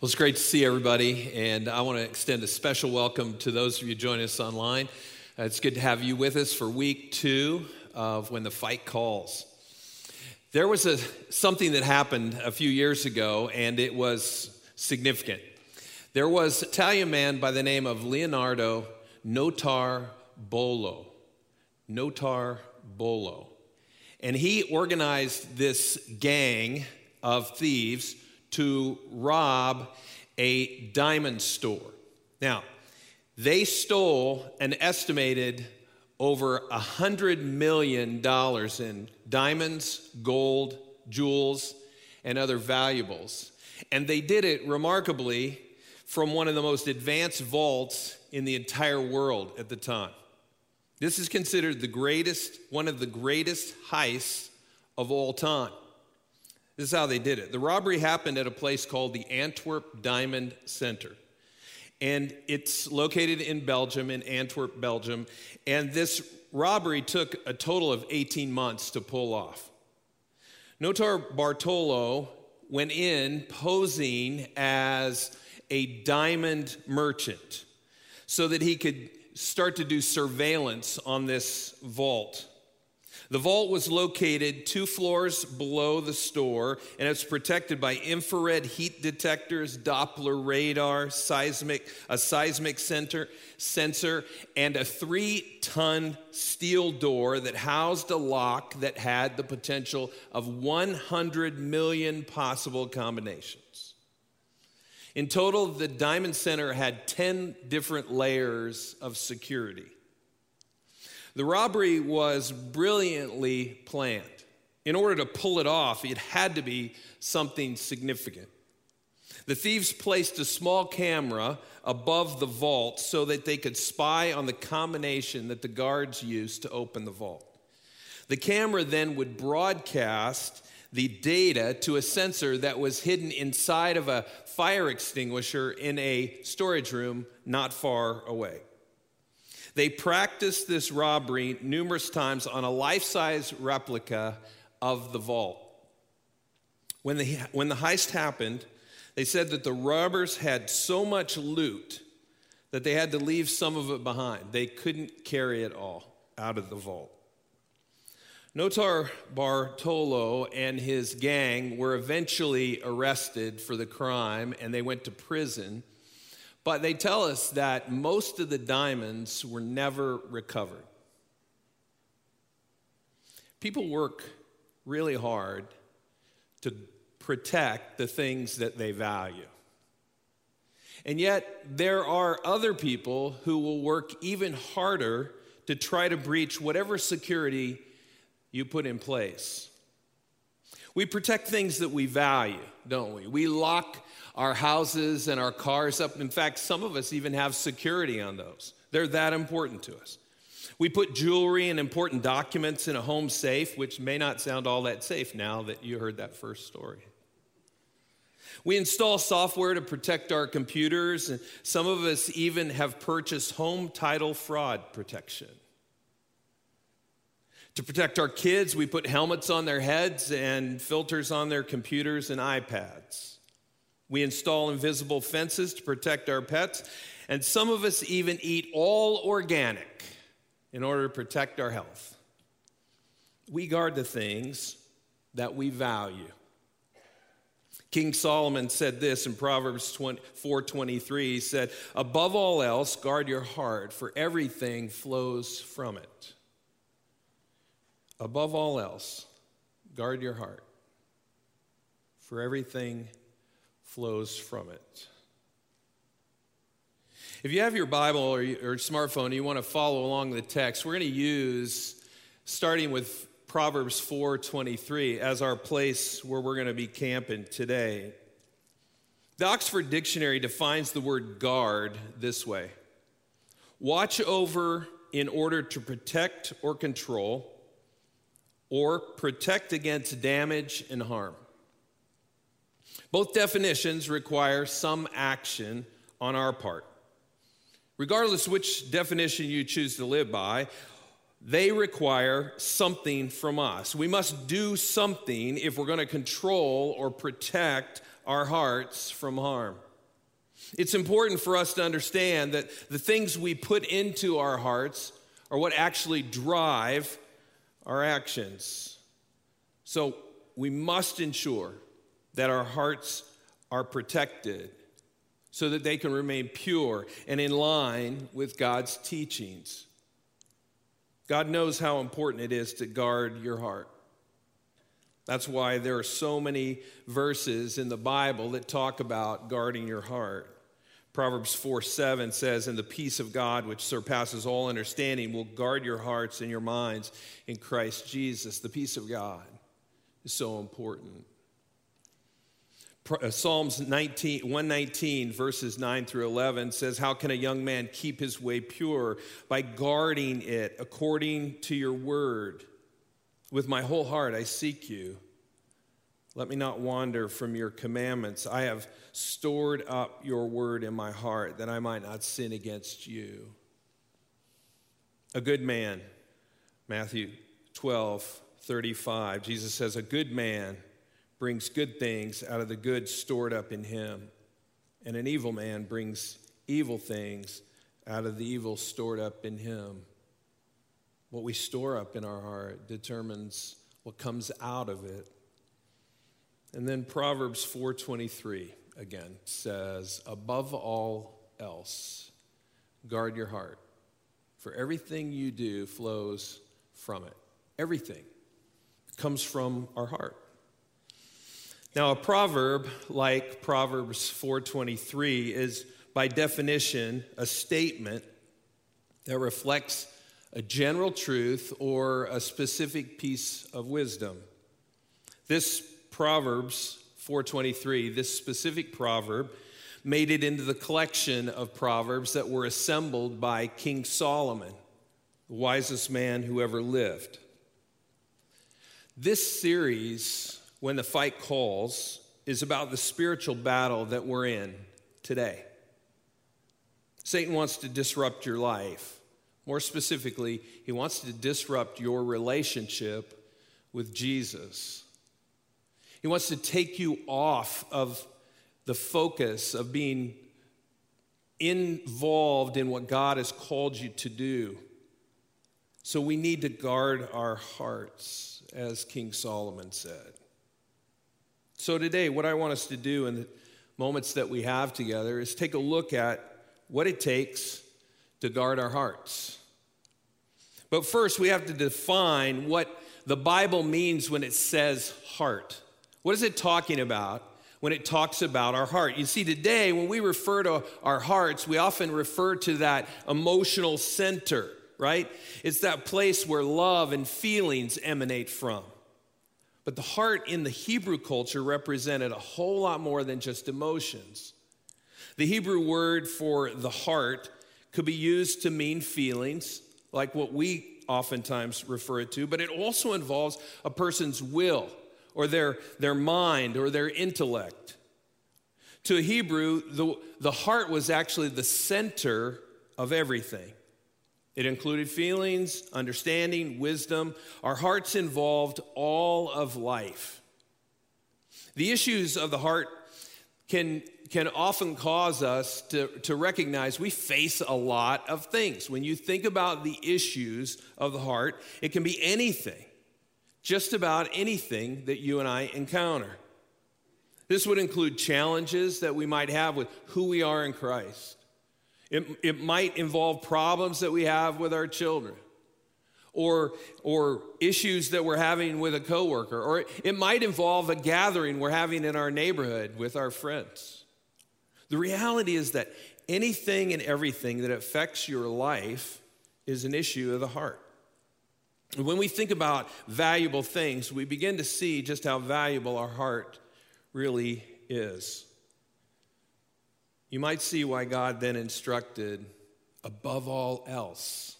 Well, it's great to see everybody, and I want to extend a special welcome to those of you joining us online. Uh, it's good to have you with us for week two of When the Fight Calls. There was a, something that happened a few years ago, and it was significant. There was an Italian man by the name of Leonardo Notar Bolo. Notar Bolo. And he organized this gang of thieves to rob a diamond store. Now, they stole an estimated over a hundred million dollars in diamonds, gold, jewels, and other valuables. And they did it remarkably from one of the most advanced vaults in the entire world at the time. This is considered the greatest, one of the greatest heists of all time. This is how they did it. The robbery happened at a place called the Antwerp Diamond Center. And it's located in Belgium, in Antwerp, Belgium. And this robbery took a total of 18 months to pull off. Notarbartolo went in posing as a diamond merchant so that he could start to do surveillance on this vault. The vault was located two floors below the store, and it's protected by infrared heat detectors, Doppler radar, seismic, a seismic center, sensor, and a three ton steel door that housed a lock that had the potential of 100 million possible combinations. In total, the Diamond Center had 10 different layers of security. The robbery was brilliantly planned. In order to pull it off, it had to be something significant. The thieves placed a small camera above the vault so that they could spy on the combination that the guards used to open the vault. The camera then would broadcast the data to a sensor that was hidden inside of a fire extinguisher in a storage room not far away. They practiced this robbery numerous times on a life size replica of the vault. When the, when the heist happened, they said that the robbers had so much loot that they had to leave some of it behind. They couldn't carry it all out of the vault. Notar Bartolo and his gang were eventually arrested for the crime and they went to prison. But they tell us that most of the diamonds were never recovered. People work really hard to protect the things that they value. And yet, there are other people who will work even harder to try to breach whatever security you put in place. We protect things that we value, don't we? We lock our houses and our cars up. In fact, some of us even have security on those. They're that important to us. We put jewelry and important documents in a home safe, which may not sound all that safe now that you heard that first story. We install software to protect our computers, and some of us even have purchased home title fraud protection. To protect our kids, we put helmets on their heads and filters on their computers and iPads. We install invisible fences to protect our pets, and some of us even eat all organic in order to protect our health. We guard the things that we value. King Solomon said this in Proverbs 4:23 he said above all else guard your heart for everything flows from it. Above all else guard your heart for everything flows from it. If you have your Bible or your smartphone you want to follow along the text, we're going to use, starting with Proverbs 4:23 as our place where we're going to be camping today. The Oxford Dictionary defines the word guard this way watch over in order to protect or control, or protect against damage and harm. Both definitions require some action on our part. Regardless which definition you choose to live by, they require something from us. We must do something if we're going to control or protect our hearts from harm. It's important for us to understand that the things we put into our hearts are what actually drive our actions. So we must ensure that our hearts are protected so that they can remain pure and in line with God's teachings. God knows how important it is to guard your heart. That's why there are so many verses in the Bible that talk about guarding your heart. Proverbs 4 7 says, And the peace of God, which surpasses all understanding, will guard your hearts and your minds in Christ Jesus. The peace of God is so important. Uh, Psalms 19, 119, verses 9 through 11 says, How can a young man keep his way pure? By guarding it according to your word. With my whole heart I seek you. Let me not wander from your commandments. I have stored up your word in my heart that I might not sin against you. A good man, Matthew 12, 35, Jesus says, A good man brings good things out of the good stored up in him, and an evil man brings evil things out of the evil stored up in him. What we store up in our heart determines what comes out of it. And then Proverbs 4:23 again says, "Above all else, guard your heart, for everything you do flows from it. Everything comes from our heart." Now, a proverb like Proverbs 4:23 is by definition a statement that reflects a general truth or a specific piece of wisdom. This Proverbs 4:23, this specific proverb made it into the collection of proverbs that were assembled by King Solomon, the wisest man who ever lived. This series when the fight calls is about the spiritual battle that we're in today. Satan wants to disrupt your life. More specifically, he wants to disrupt your relationship with Jesus. He wants to take you off of the focus of being involved in what God has called you to do. So we need to guard our hearts, as King Solomon said. So, today, what I want us to do in the moments that we have together is take a look at what it takes to guard our hearts. But first, we have to define what the Bible means when it says heart. What is it talking about when it talks about our heart? You see, today, when we refer to our hearts, we often refer to that emotional center, right? It's that place where love and feelings emanate from. But the heart in the Hebrew culture represented a whole lot more than just emotions. The Hebrew word for the heart could be used to mean feelings, like what we oftentimes refer it to, but it also involves a person's will or their, their mind or their intellect. To a Hebrew, the, the heart was actually the center of everything. It included feelings, understanding, wisdom. Our hearts involved all of life. The issues of the heart can, can often cause us to, to recognize we face a lot of things. When you think about the issues of the heart, it can be anything, just about anything that you and I encounter. This would include challenges that we might have with who we are in Christ it, it might involve problems that we have with our children or, or issues that we're having with a coworker, or it might involve a gathering we're having in our neighborhood with our friends. The reality is that anything and everything that affects your life is an issue of the heart. when we think about valuable things, we begin to see just how valuable our heart really is. You might see why God then instructed, above all else.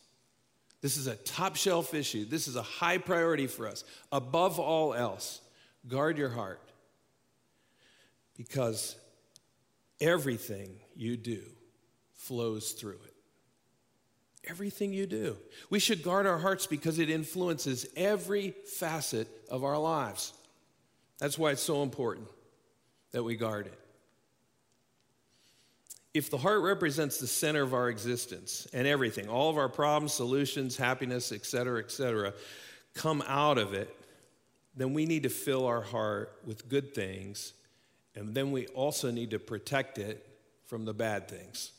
This is a top shelf issue. This is a high priority for us. Above all else, guard your heart because everything you do flows through it. Everything you do. We should guard our hearts because it influences every facet of our lives. That's why it's so important that we guard it. If the heart represents the center of our existence and everything, all of our problems, solutions, happiness, etc., etc., come out of it, then we need to fill our heart with good things, and then we also need to protect it from the bad things.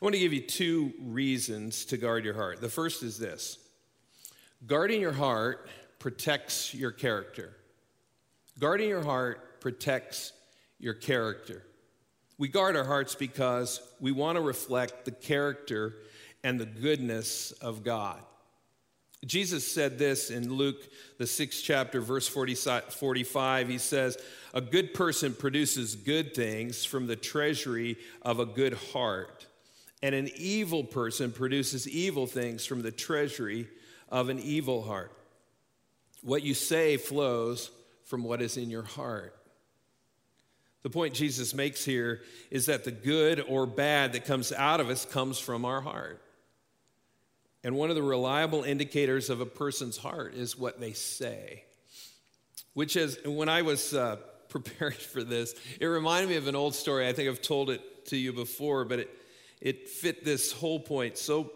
I want to give you two reasons to guard your heart. The first is this guarding your heart protects your character. Guarding your heart protects your character. We guard our hearts because we want to reflect the character and the goodness of God. Jesus said this in Luke, the sixth chapter, verse 40, 45. He says, A good person produces good things from the treasury of a good heart, and an evil person produces evil things from the treasury of an evil heart. What you say flows from what is in your heart. The point Jesus makes here is that the good or bad that comes out of us comes from our heart. And one of the reliable indicators of a person's heart is what they say. Which is, when I was uh, preparing for this, it reminded me of an old story. I think I've told it to you before, but it, it fit this whole point so,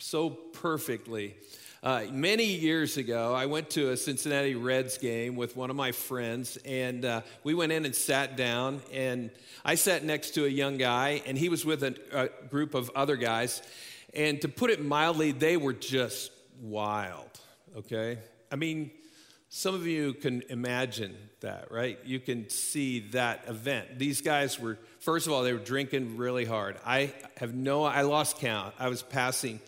so perfectly. Uh, many years ago, I went to a Cincinnati Reds game with one of my friends, and uh, we went in and sat down. And I sat next to a young guy, and he was with a, a group of other guys. And to put it mildly, they were just wild, okay? I mean, some of you can imagine that, right? You can see that event. These guys were, first of all, they were drinking really hard. I have no, I lost count. I was passing,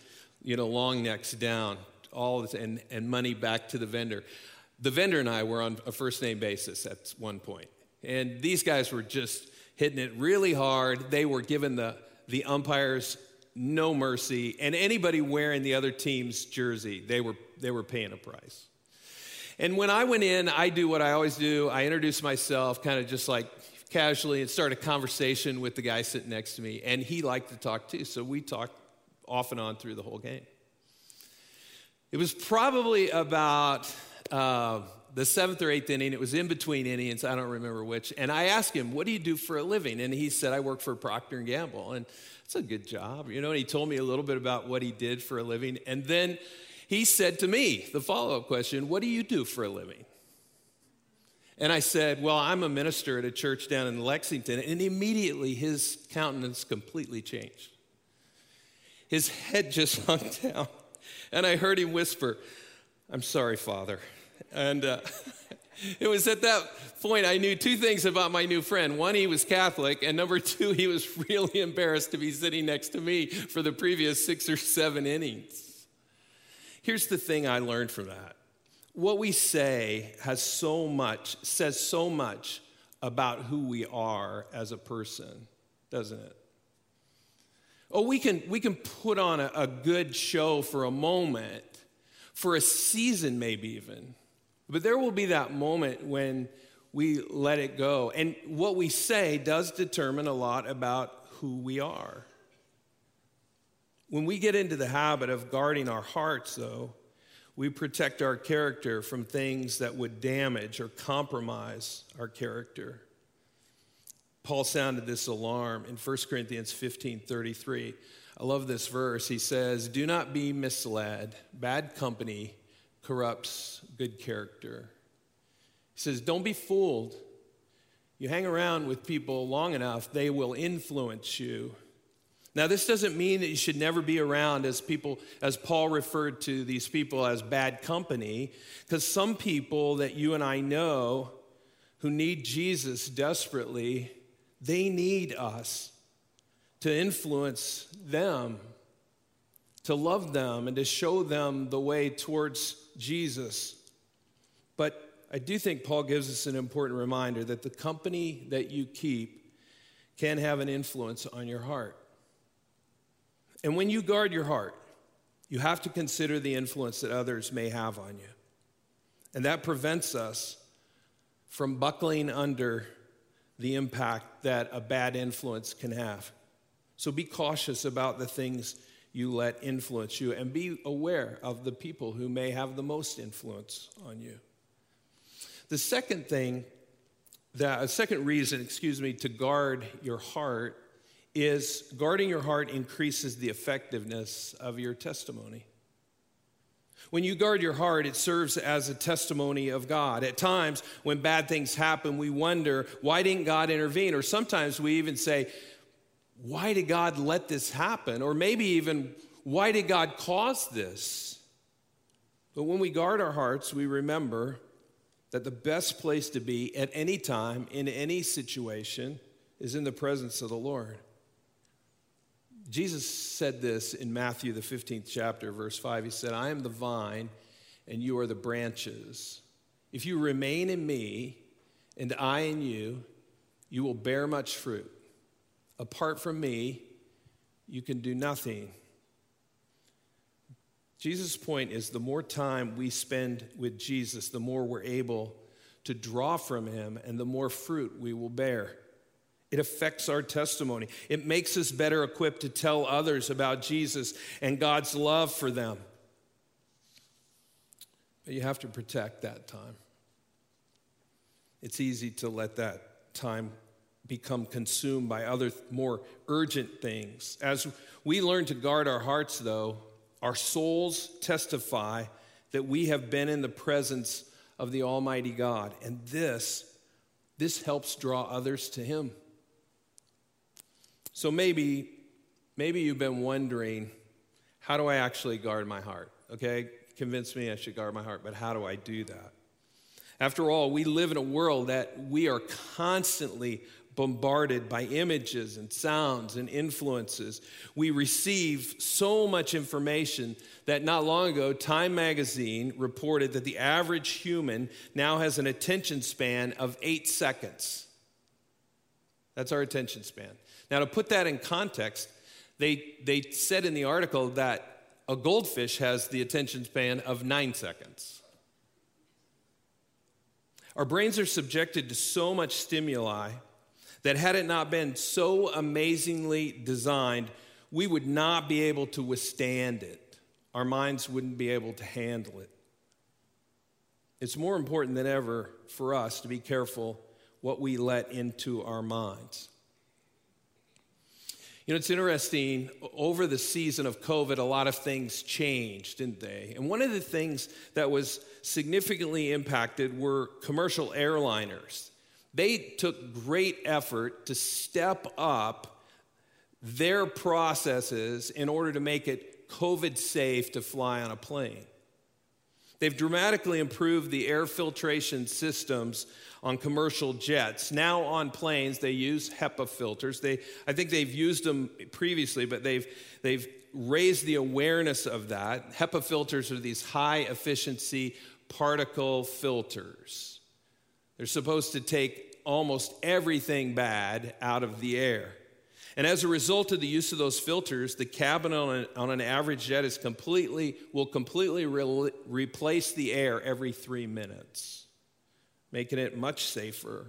you know, long necks down all this and, and money back to the vendor. The vendor and I were on a first name basis at one point. And these guys were just hitting it really hard. They were giving the, the umpires no mercy. And anybody wearing the other team's jersey, they were, they were paying a price. And when I went in, I do what I always do. I introduce myself kind of just like casually and start a conversation with the guy sitting next to me. And he liked to talk too. So we talked off and on through the whole game. It was probably about uh, the seventh or eighth inning. It was in between innings. I don't remember which. And I asked him, "What do you do for a living?" And he said, "I work for Procter and Gamble." And it's a good job, you know. And he told me a little bit about what he did for a living. And then he said to me the follow-up question, "What do you do for a living?" And I said, Well, I'm a minister at a church down in Lexington. And immediately his countenance completely changed. His head just hung down. And I heard him whisper, I'm sorry, Father. And uh, it was at that point I knew two things about my new friend. One, he was Catholic, and number two, he was really embarrassed to be sitting next to me for the previous six or seven innings. Here's the thing I learned from that what we say has so much, says so much about who we are as a person, doesn't it? Oh, we can, we can put on a, a good show for a moment, for a season, maybe even. But there will be that moment when we let it go. And what we say does determine a lot about who we are. When we get into the habit of guarding our hearts, though, we protect our character from things that would damage or compromise our character. Paul sounded this alarm in 1 Corinthians 15 33. I love this verse. He says, Do not be misled. Bad company corrupts good character. He says, Don't be fooled. You hang around with people long enough, they will influence you. Now, this doesn't mean that you should never be around as people, as Paul referred to these people as bad company, because some people that you and I know who need Jesus desperately they need us to influence them, to love them, and to show them the way towards Jesus. But I do think Paul gives us an important reminder that the company that you keep can have an influence on your heart. And when you guard your heart, you have to consider the influence that others may have on you. And that prevents us from buckling under the impact that a bad influence can have. So be cautious about the things you let influence you and be aware of the people who may have the most influence on you. The second thing that a second reason, excuse me, to guard your heart is guarding your heart increases the effectiveness of your testimony. When you guard your heart, it serves as a testimony of God. At times, when bad things happen, we wonder, why didn't God intervene? Or sometimes we even say, why did God let this happen? Or maybe even, why did God cause this? But when we guard our hearts, we remember that the best place to be at any time, in any situation, is in the presence of the Lord. Jesus said this in Matthew, the 15th chapter, verse 5. He said, I am the vine, and you are the branches. If you remain in me, and I in you, you will bear much fruit. Apart from me, you can do nothing. Jesus' point is the more time we spend with Jesus, the more we're able to draw from him and the more fruit we will bear. It affects our testimony. It makes us better equipped to tell others about Jesus and God's love for them. But you have to protect that time. It's easy to let that time become consumed by other more urgent things. As we learn to guard our hearts, though, our souls testify that we have been in the presence of the Almighty God. And this, this helps draw others to Him. So maybe, maybe you've been wondering, how do I actually guard my heart? Okay, convince me I should guard my heart, but how do I do that? After all, we live in a world that we are constantly bombarded by images and sounds and influences. We receive so much information that not long ago, Time magazine reported that the average human now has an attention span of eight seconds. That's our attention span. Now, to put that in context, they, they said in the article that a goldfish has the attention span of nine seconds. Our brains are subjected to so much stimuli that, had it not been so amazingly designed, we would not be able to withstand it. Our minds wouldn't be able to handle it. It's more important than ever for us to be careful what we let into our minds. You know, it's interesting. Over the season of COVID, a lot of things changed, didn't they? And one of the things that was significantly impacted were commercial airliners. They took great effort to step up their processes in order to make it COVID safe to fly on a plane. They've dramatically improved the air filtration systems on commercial jets. Now on planes, they use HEPA filters. They, I think they've used them previously, but they've, they've raised the awareness of that. HEPA filters are these high efficiency particle filters. They're supposed to take almost everything bad out of the air. And as a result of the use of those filters, the cabin on an, on an average jet is completely, will completely re- replace the air every three minutes, making it much safer.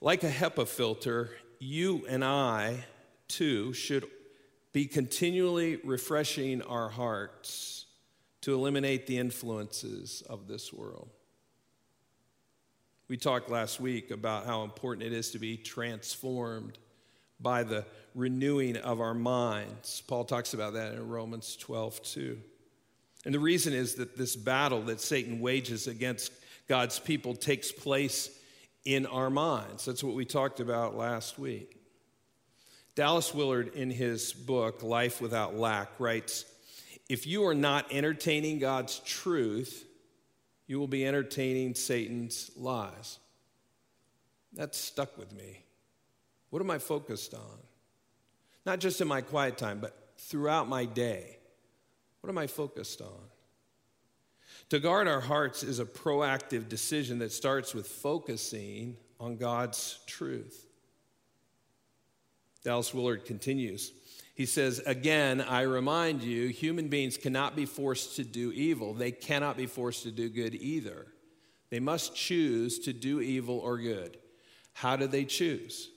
Like a HEPA filter, you and I, too, should be continually refreshing our hearts to eliminate the influences of this world. We talked last week about how important it is to be transformed by the renewing of our minds. Paul talks about that in Romans 12, 2. And the reason is that this battle that Satan wages against God's people takes place in our minds. That's what we talked about last week. Dallas Willard, in his book, Life Without Lack, writes If you are not entertaining God's truth, you will be entertaining Satan's lies. That stuck with me. What am I focused on? Not just in my quiet time, but throughout my day. What am I focused on? To guard our hearts is a proactive decision that starts with focusing on God's truth. Dallas Willard continues. He says, Again, I remind you, human beings cannot be forced to do evil. They cannot be forced to do good either. They must choose to do evil or good. How do they choose?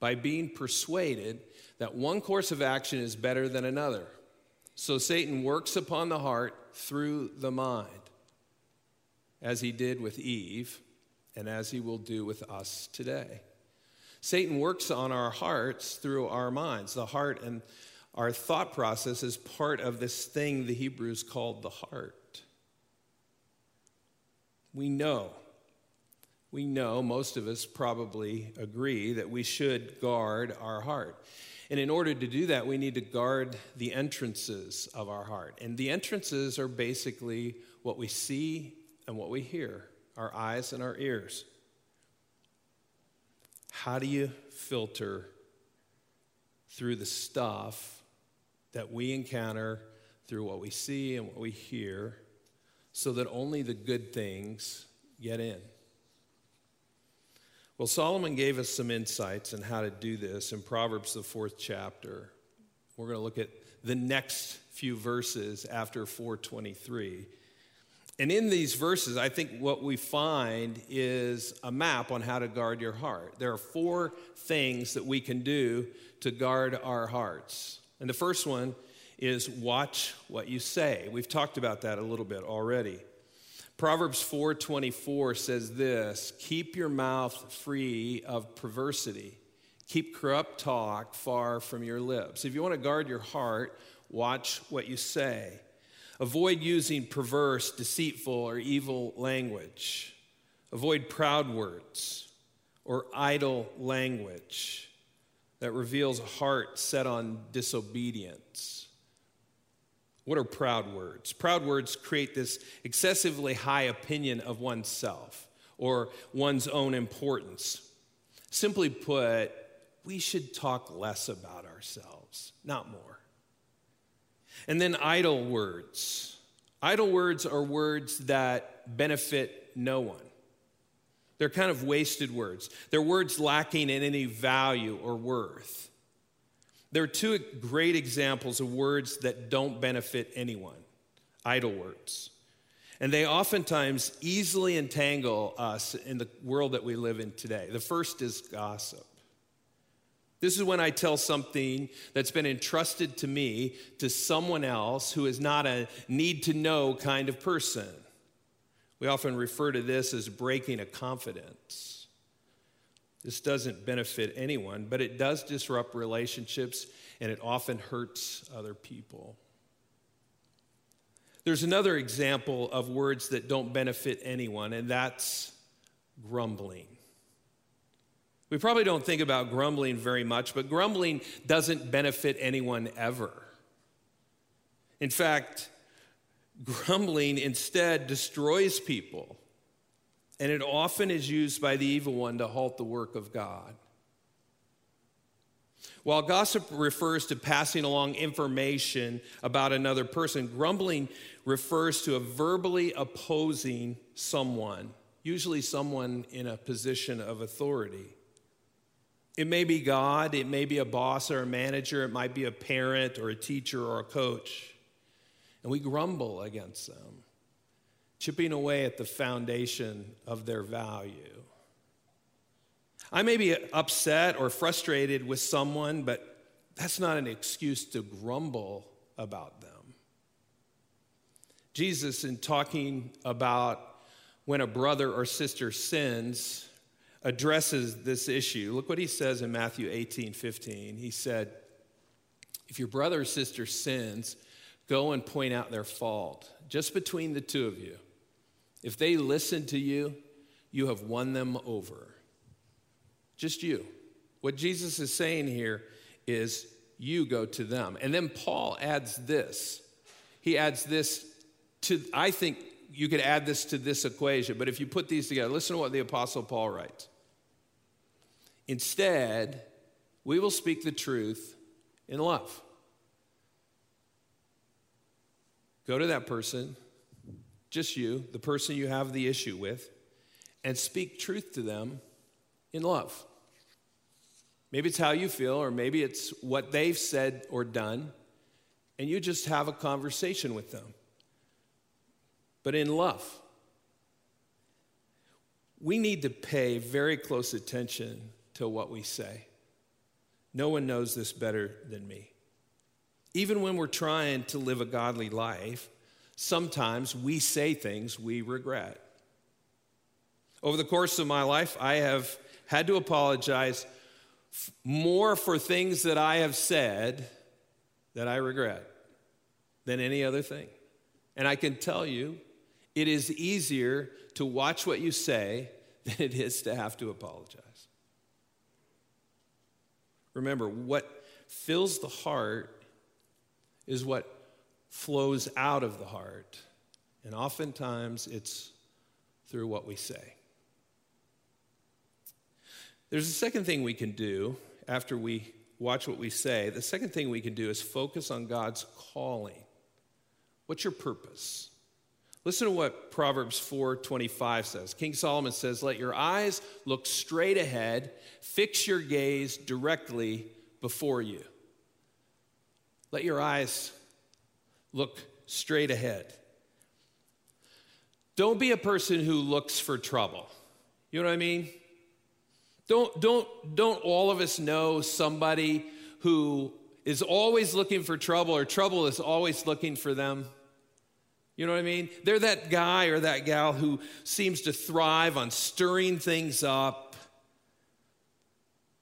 by being persuaded that one course of action is better than another. So Satan works upon the heart through the mind, as he did with Eve, and as he will do with us today. Satan works on our hearts through our minds. The heart and our thought process is part of this thing the Hebrews called the heart. We know, we know, most of us probably agree that we should guard our heart. And in order to do that, we need to guard the entrances of our heart. And the entrances are basically what we see and what we hear our eyes and our ears. How do you filter through the stuff that we encounter through what we see and what we hear so that only the good things get in? Well, Solomon gave us some insights on how to do this in Proverbs, the fourth chapter. We're going to look at the next few verses after 423. And in these verses, I think what we find is a map on how to guard your heart. There are four things that we can do to guard our hearts. And the first one is watch what you say. We've talked about that a little bit already. Proverbs 4:24 says this, "Keep your mouth free of perversity. Keep corrupt talk far from your lips." If you want to guard your heart, watch what you say. Avoid using perverse, deceitful, or evil language. Avoid proud words or idle language that reveals a heart set on disobedience. What are proud words? Proud words create this excessively high opinion of oneself or one's own importance. Simply put, we should talk less about ourselves, not more. And then idle words. Idle words are words that benefit no one. They're kind of wasted words. They're words lacking in any value or worth. There are two great examples of words that don't benefit anyone idle words. And they oftentimes easily entangle us in the world that we live in today. The first is gossip. This is when I tell something that's been entrusted to me to someone else who is not a need to know kind of person. We often refer to this as breaking a confidence. This doesn't benefit anyone, but it does disrupt relationships and it often hurts other people. There's another example of words that don't benefit anyone, and that's grumbling. We probably don't think about grumbling very much, but grumbling doesn't benefit anyone ever. In fact, grumbling instead destroys people, and it often is used by the evil one to halt the work of God. While gossip refers to passing along information about another person, grumbling refers to a verbally opposing someone, usually someone in a position of authority. It may be God, it may be a boss or a manager, it might be a parent or a teacher or a coach. And we grumble against them, chipping away at the foundation of their value. I may be upset or frustrated with someone, but that's not an excuse to grumble about them. Jesus, in talking about when a brother or sister sins, addresses this issue. Look what he says in Matthew 18 15. He said, If your brother or sister sins, go and point out their fault, just between the two of you. If they listen to you, you have won them over. Just you. What Jesus is saying here is you go to them. And then Paul adds this. He adds this to, I think you could add this to this equation, but if you put these together, listen to what the Apostle Paul writes. Instead, we will speak the truth in love. Go to that person, just you, the person you have the issue with, and speak truth to them in love. Maybe it's how you feel, or maybe it's what they've said or done, and you just have a conversation with them but in love. We need to pay very close attention to what we say. No one knows this better than me. Even when we're trying to live a godly life, sometimes we say things we regret. Over the course of my life, I have had to apologize f- more for things that I have said that I regret than any other thing. And I can tell you, it is easier to watch what you say than it is to have to apologize. Remember, what fills the heart is what flows out of the heart. And oftentimes it's through what we say. There's a second thing we can do after we watch what we say. The second thing we can do is focus on God's calling. What's your purpose? Listen to what Proverbs 4:25 says. King Solomon says, "Let your eyes look straight ahead, fix your gaze directly before you." Let your eyes look straight ahead. Don't be a person who looks for trouble. You know what I mean? Don't, don't, don't all of us know somebody who is always looking for trouble or trouble is always looking for them? You know what I mean? They're that guy or that gal who seems to thrive on stirring things up.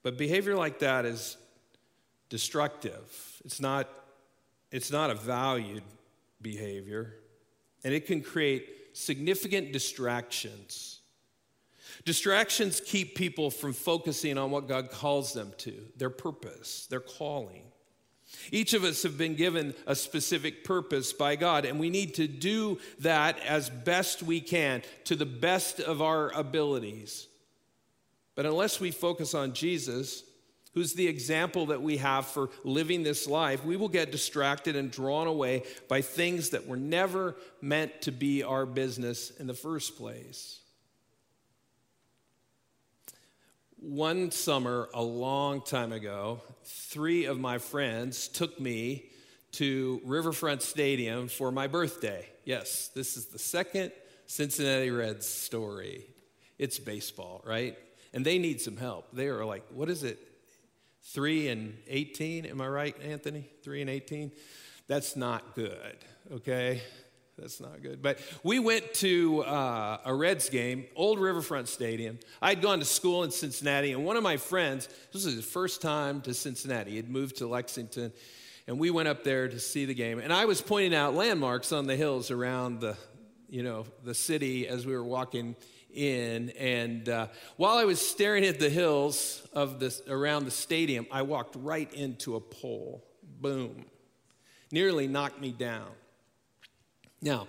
But behavior like that is destructive. It's not, it's not a valued behavior, and it can create significant distractions. Distractions keep people from focusing on what God calls them to, their purpose, their calling. Each of us have been given a specific purpose by God, and we need to do that as best we can, to the best of our abilities. But unless we focus on Jesus, who's the example that we have for living this life, we will get distracted and drawn away by things that were never meant to be our business in the first place. One summer, a long time ago, three of my friends took me to Riverfront Stadium for my birthday. Yes, this is the second Cincinnati Reds story. It's baseball, right? And they need some help. They are like, what is it? 3 and 18. Am I right, Anthony? 3 and 18? That's not good, okay? That's not good. But we went to uh, a Reds game, Old Riverfront Stadium. I'd gone to school in Cincinnati, and one of my friends, this was his first time to Cincinnati. He'd moved to Lexington, and we went up there to see the game. And I was pointing out landmarks on the hills around the, you know, the city as we were walking in. And uh, while I was staring at the hills of this, around the stadium, I walked right into a pole. Boom. Nearly knocked me down. Now,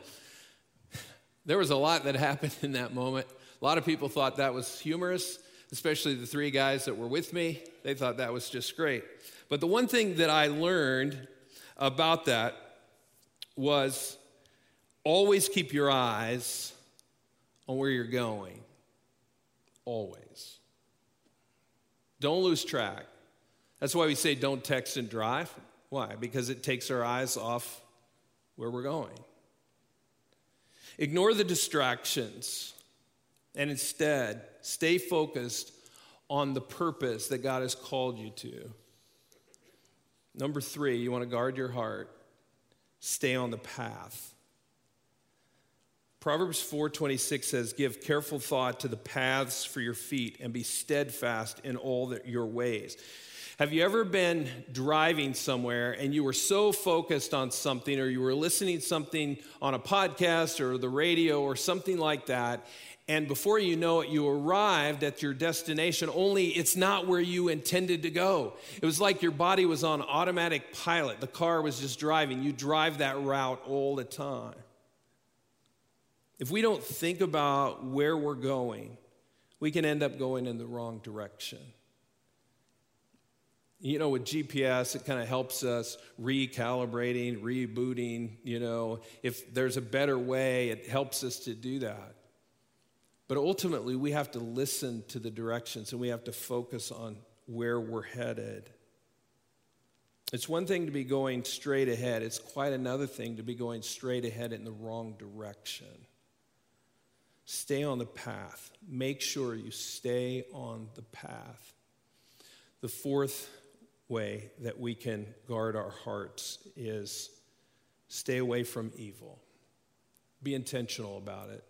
there was a lot that happened in that moment. A lot of people thought that was humorous, especially the three guys that were with me. They thought that was just great. But the one thing that I learned about that was always keep your eyes on where you're going. Always. Don't lose track. That's why we say don't text and drive. Why? Because it takes our eyes off where we're going. Ignore the distractions and instead stay focused on the purpose that God has called you to. Number three, you want to guard your heart, stay on the path. Proverbs 4:26 says, "Give careful thought to the paths for your feet and be steadfast in all your ways." Have you ever been driving somewhere and you were so focused on something or you were listening something on a podcast or the radio or something like that and before you know it you arrived at your destination only it's not where you intended to go. It was like your body was on automatic pilot. The car was just driving. You drive that route all the time. If we don't think about where we're going, we can end up going in the wrong direction. You know, with GPS, it kind of helps us recalibrating, rebooting. You know, if there's a better way, it helps us to do that. But ultimately, we have to listen to the directions and we have to focus on where we're headed. It's one thing to be going straight ahead, it's quite another thing to be going straight ahead in the wrong direction. Stay on the path. Make sure you stay on the path. The fourth way that we can guard our hearts is stay away from evil. Be intentional about it.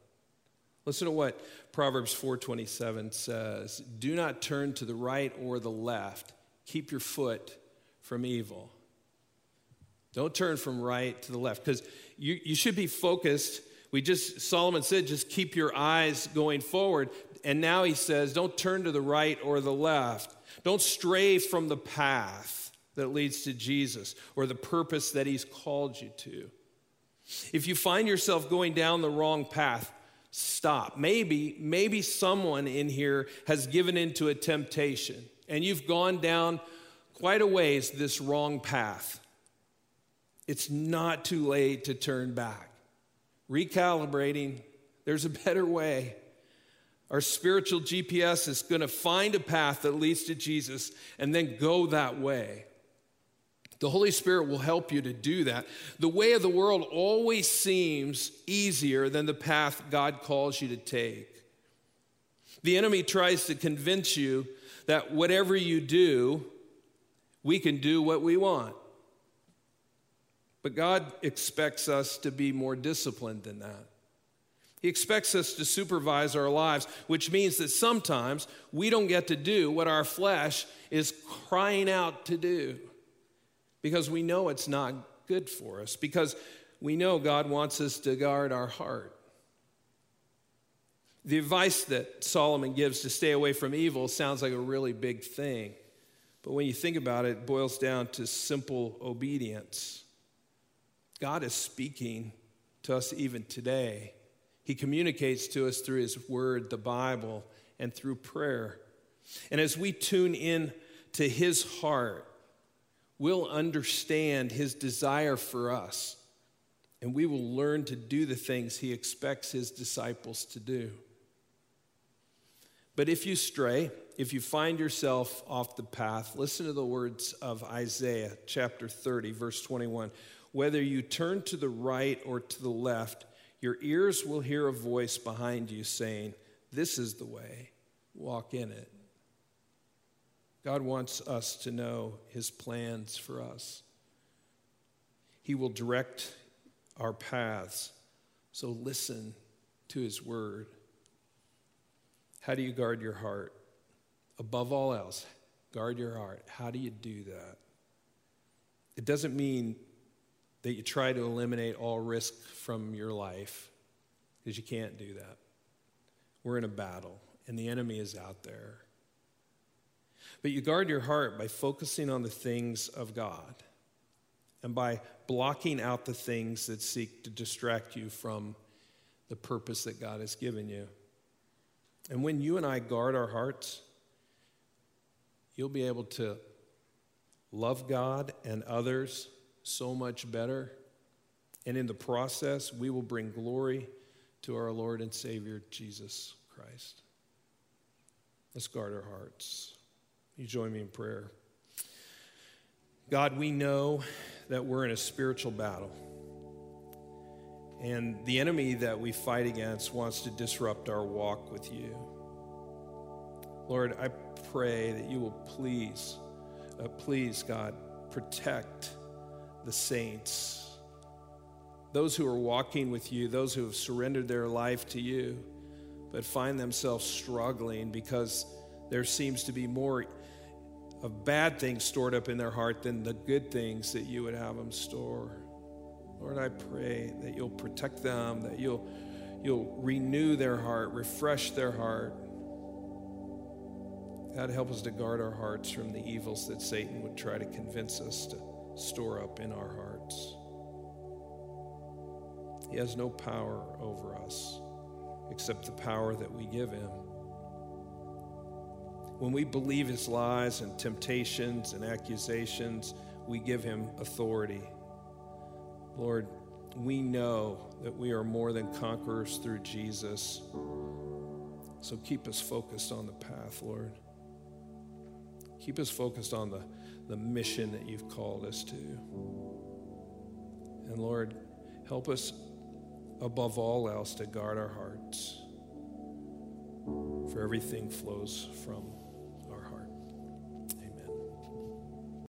Listen to what Proverbs 4:27 says, "Do not turn to the right or the left. Keep your foot from evil." Don't turn from right to the left because you, you should be focused. We just, Solomon said, just keep your eyes going forward. And now he says, don't turn to the right or the left. Don't stray from the path that leads to Jesus or the purpose that he's called you to. If you find yourself going down the wrong path, stop. Maybe, maybe someone in here has given into a temptation and you've gone down quite a ways this wrong path. It's not too late to turn back. Recalibrating, there's a better way. Our spiritual GPS is going to find a path that leads to Jesus and then go that way. The Holy Spirit will help you to do that. The way of the world always seems easier than the path God calls you to take. The enemy tries to convince you that whatever you do, we can do what we want. But God expects us to be more disciplined than that. He expects us to supervise our lives, which means that sometimes we don't get to do what our flesh is crying out to do because we know it's not good for us, because we know God wants us to guard our heart. The advice that Solomon gives to stay away from evil sounds like a really big thing. But when you think about it, it boils down to simple obedience. God is speaking to us even today. He communicates to us through His Word, the Bible, and through prayer. And as we tune in to His heart, we'll understand His desire for us, and we will learn to do the things He expects His disciples to do. But if you stray, if you find yourself off the path, listen to the words of Isaiah chapter 30, verse 21. Whether you turn to the right or to the left, your ears will hear a voice behind you saying, This is the way, walk in it. God wants us to know his plans for us. He will direct our paths. So listen to his word. How do you guard your heart? Above all else, guard your heart. How do you do that? It doesn't mean that you try to eliminate all risk from your life, because you can't do that. We're in a battle, and the enemy is out there. But you guard your heart by focusing on the things of God and by blocking out the things that seek to distract you from the purpose that God has given you. And when you and I guard our hearts, you'll be able to love God and others so much better. And in the process, we will bring glory to our Lord and Savior, Jesus Christ. Let's guard our hearts. You join me in prayer. God, we know that we're in a spiritual battle. And the enemy that we fight against wants to disrupt our walk with you. Lord, I pray that you will please, uh, please, God, protect the saints, those who are walking with you, those who have surrendered their life to you, but find themselves struggling because there seems to be more of bad things stored up in their heart than the good things that you would have them store. Lord, I pray that you'll protect them, that you'll, you'll renew their heart, refresh their heart. God, help us to guard our hearts from the evils that Satan would try to convince us to store up in our hearts. He has no power over us except the power that we give him when we believe his lies and temptations and accusations, we give him authority. Lord, we know that we are more than conquerors through Jesus. So keep us focused on the path, Lord. Keep us focused on the, the mission that you've called us to. And Lord, help us above all else to guard our hearts, for everything flows from